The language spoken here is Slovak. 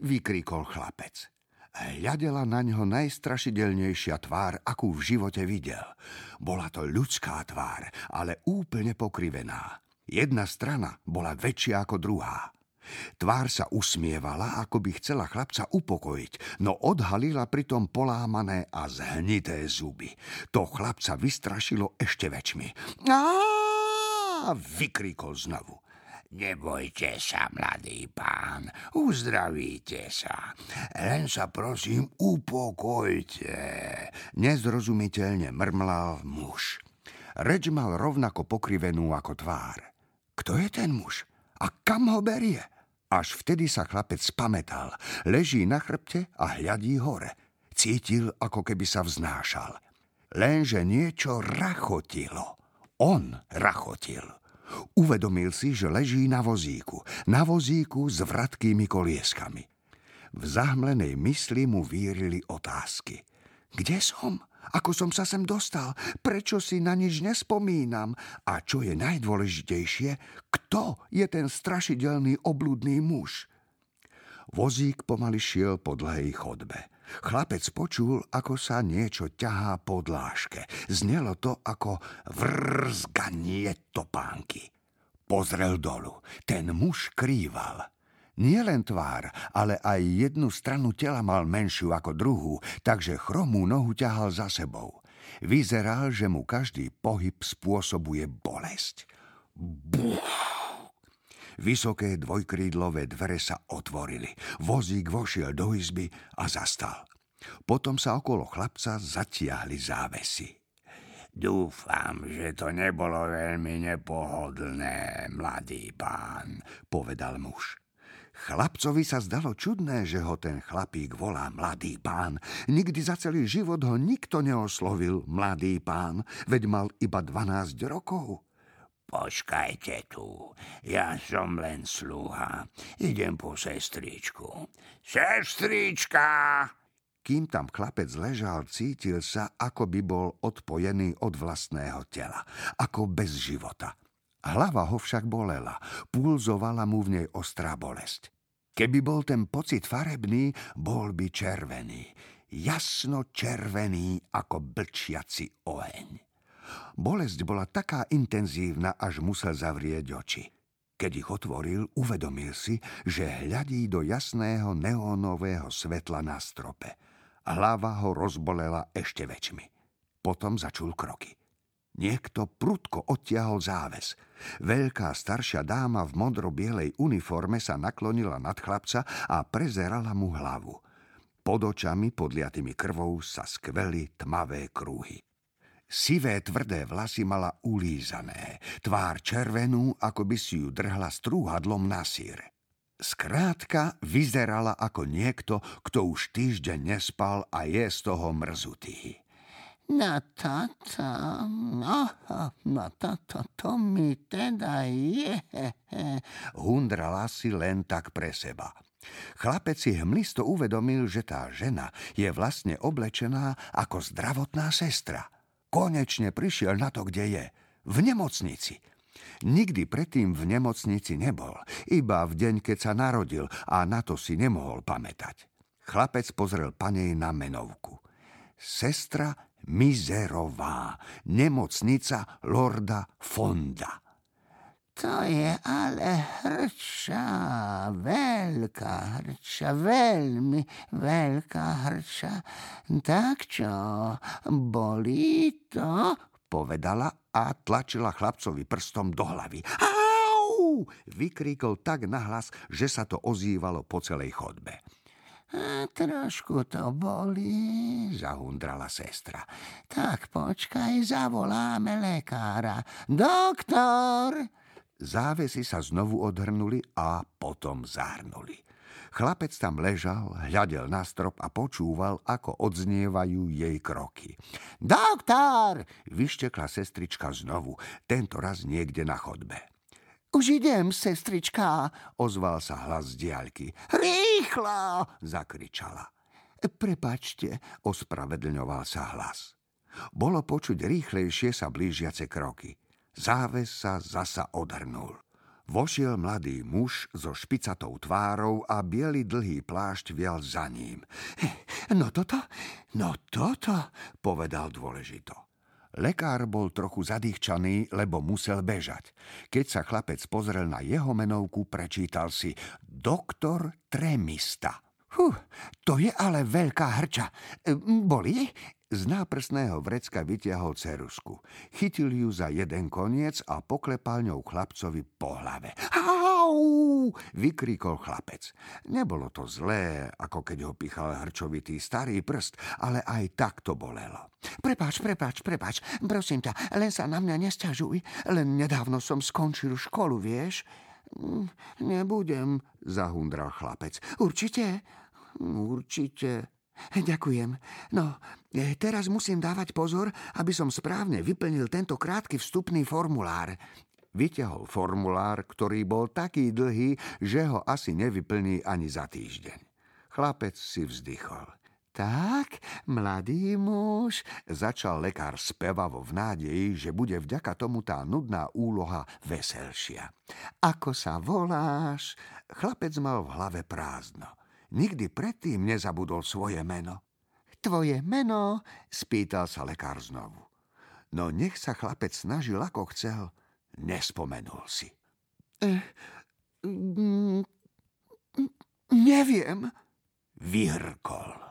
vykríkol chlapec. Hľadela na ňo najstrašidelnejšia tvár, akú v živote videl. Bola to ľudská tvár, ale úplne pokrivená. Jedna strana bola väčšia ako druhá. Tvár sa usmievala, ako by chcela chlapca upokojiť, no odhalila pritom polámané a zhnité zuby. To chlapca vystrašilo ešte väčšmi. Á! vykríkol znovu. Nebojte sa, mladý pán, uzdravíte sa. Len sa prosím upokojte. Nezrozumiteľne mrmlal muž. Reč mal rovnako pokrivenú ako tvár. Kto je ten muž? A kam ho berie? Až vtedy sa chlapec spametal. Leží na chrbte a hľadí hore. Cítil, ako keby sa vznášal. Lenže niečo rachotilo. On rachotil. Uvedomil si, že leží na vozíku. Na vozíku s vratkými kolieskami. V zahmlenej mysli mu vírili otázky. Kde som? Ako som sa sem dostal? Prečo si na nič nespomínam? A čo je najdôležitejšie, kto je ten strašidelný obludný muž? Vozík pomaly šiel po dlhej chodbe. Chlapec počul, ako sa niečo ťahá po dláške. Znelo to ako vrzganie topánky. Pozrel dolu. Ten muž krýval. Nie len tvár, ale aj jednu stranu tela mal menšiu ako druhú, takže chromú nohu ťahal za sebou. Vyzeral, že mu každý pohyb spôsobuje bolesť. Buch! Vysoké dvojkrídlové dvere sa otvorili. Vozík vošiel do izby a zastal. Potom sa okolo chlapca zatiahli závesy. Dúfam, že to nebolo veľmi nepohodlné, mladý pán, povedal muž. Chlapcovi sa zdalo čudné, že ho ten chlapík volá mladý pán. Nikdy za celý život ho nikto neoslovil mladý pán, veď mal iba 12 rokov. Počkajte tu, ja som len sluha. Idem po sestričku. Sestrička! Kým tam chlapec ležal, cítil sa, ako by bol odpojený od vlastného tela, ako bez života. Hlava ho však bolela, pulzovala mu v nej ostrá bolesť. Keby bol ten pocit farebný, bol by červený, jasno červený ako blčiaci oheň. Bolesť bola taká intenzívna, až musel zavrieť oči. Keď ich otvoril, uvedomil si, že hľadí do jasného neónového svetla na strope. Hlava ho rozbolela ešte väčšmi. Potom začul kroky. Niekto prudko odtiahol záves. Veľká staršia dáma v modro-bielej uniforme sa naklonila nad chlapca a prezerala mu hlavu. Pod očami, podliatými krvou, sa skveli tmavé krúhy. Sivé tvrdé vlasy mala ulízané, tvár červenú, ako by si ju drhla strúhadlom na sír. Skrátka vyzerala ako niekto, kto už týždeň nespal a je z toho mrzutý. No toto, no, no toto, to mi teda je. Hundrala si len tak pre seba. Chlapec si hmlisto uvedomil, že tá žena je vlastne oblečená ako zdravotná sestra – Konečne prišiel na to, kde je. V nemocnici. Nikdy predtým v nemocnici nebol, iba v deň, keď sa narodil a na to si nemohol pamätať. Chlapec pozrel panej na menovku. Sestra Mizerová, nemocnica Lorda Fonda. To je ale hrča, veľká hrča, veľmi veľká hrča. Tak čo, bolí to? Povedala a tlačila chlapcovi prstom do hlavy. Au! Vykríkol tak nahlas, že sa to ozývalo po celej chodbe. A trošku to bolí, zahundrala sestra. Tak počkaj, zavoláme lekára. Doktor! Závesy sa znovu odhrnuli a potom zahrnuli. Chlapec tam ležal, hľadel na strop a počúval, ako odznievajú jej kroky. Doktor! vyštekla sestrička znovu, tento raz niekde na chodbe. Už idem, sestrička, ozval sa hlas z diaľky. Rýchlo! zakričala. Prepačte, ospravedlňoval sa hlas. Bolo počuť rýchlejšie sa blížiace kroky. Záves sa zasa odhrnul. Vošiel mladý muž so špicatou tvárou a biely dlhý plášť vial za ním. No toto, no toto, povedal dôležito. Lekár bol trochu zadýchčaný, lebo musel bežať. Keď sa chlapec pozrel na jeho menovku, prečítal si Doktor Tremista. Huh, to je ale veľká hrča. Boli? Z náprsného vrecka vytiahol cerusku. Chytil ju za jeden koniec a poklepal ňou chlapcovi po hlave. Au! vykríkol chlapec. Nebolo to zlé, ako keď ho pichal hrčovitý starý prst, ale aj tak to bolelo. Prepáč, prepáč, prepáč, prosím ťa, len sa na mňa nesťažuj. Len nedávno som skončil školu, vieš? Mm, nebudem, zahundral chlapec. Určite? Určite, Ďakujem. No, e, teraz musím dávať pozor, aby som správne vyplnil tento krátky vstupný formulár. Vyťahol formulár, ktorý bol taký dlhý, že ho asi nevyplní ani za týždeň. Chlapec si vzdychol. Tak, mladý muž, začal lekár spevavo v nádeji, že bude vďaka tomu tá nudná úloha veselšia. Ako sa voláš? Chlapec mal v hlave prázdno. Nikdy predtým nezabudol svoje meno. Tvoje meno? Spýtal sa lekár znovu. No nech sa chlapec snažil ako chcel, nespomenul si. Eh, mm, neviem. Vyhrkol.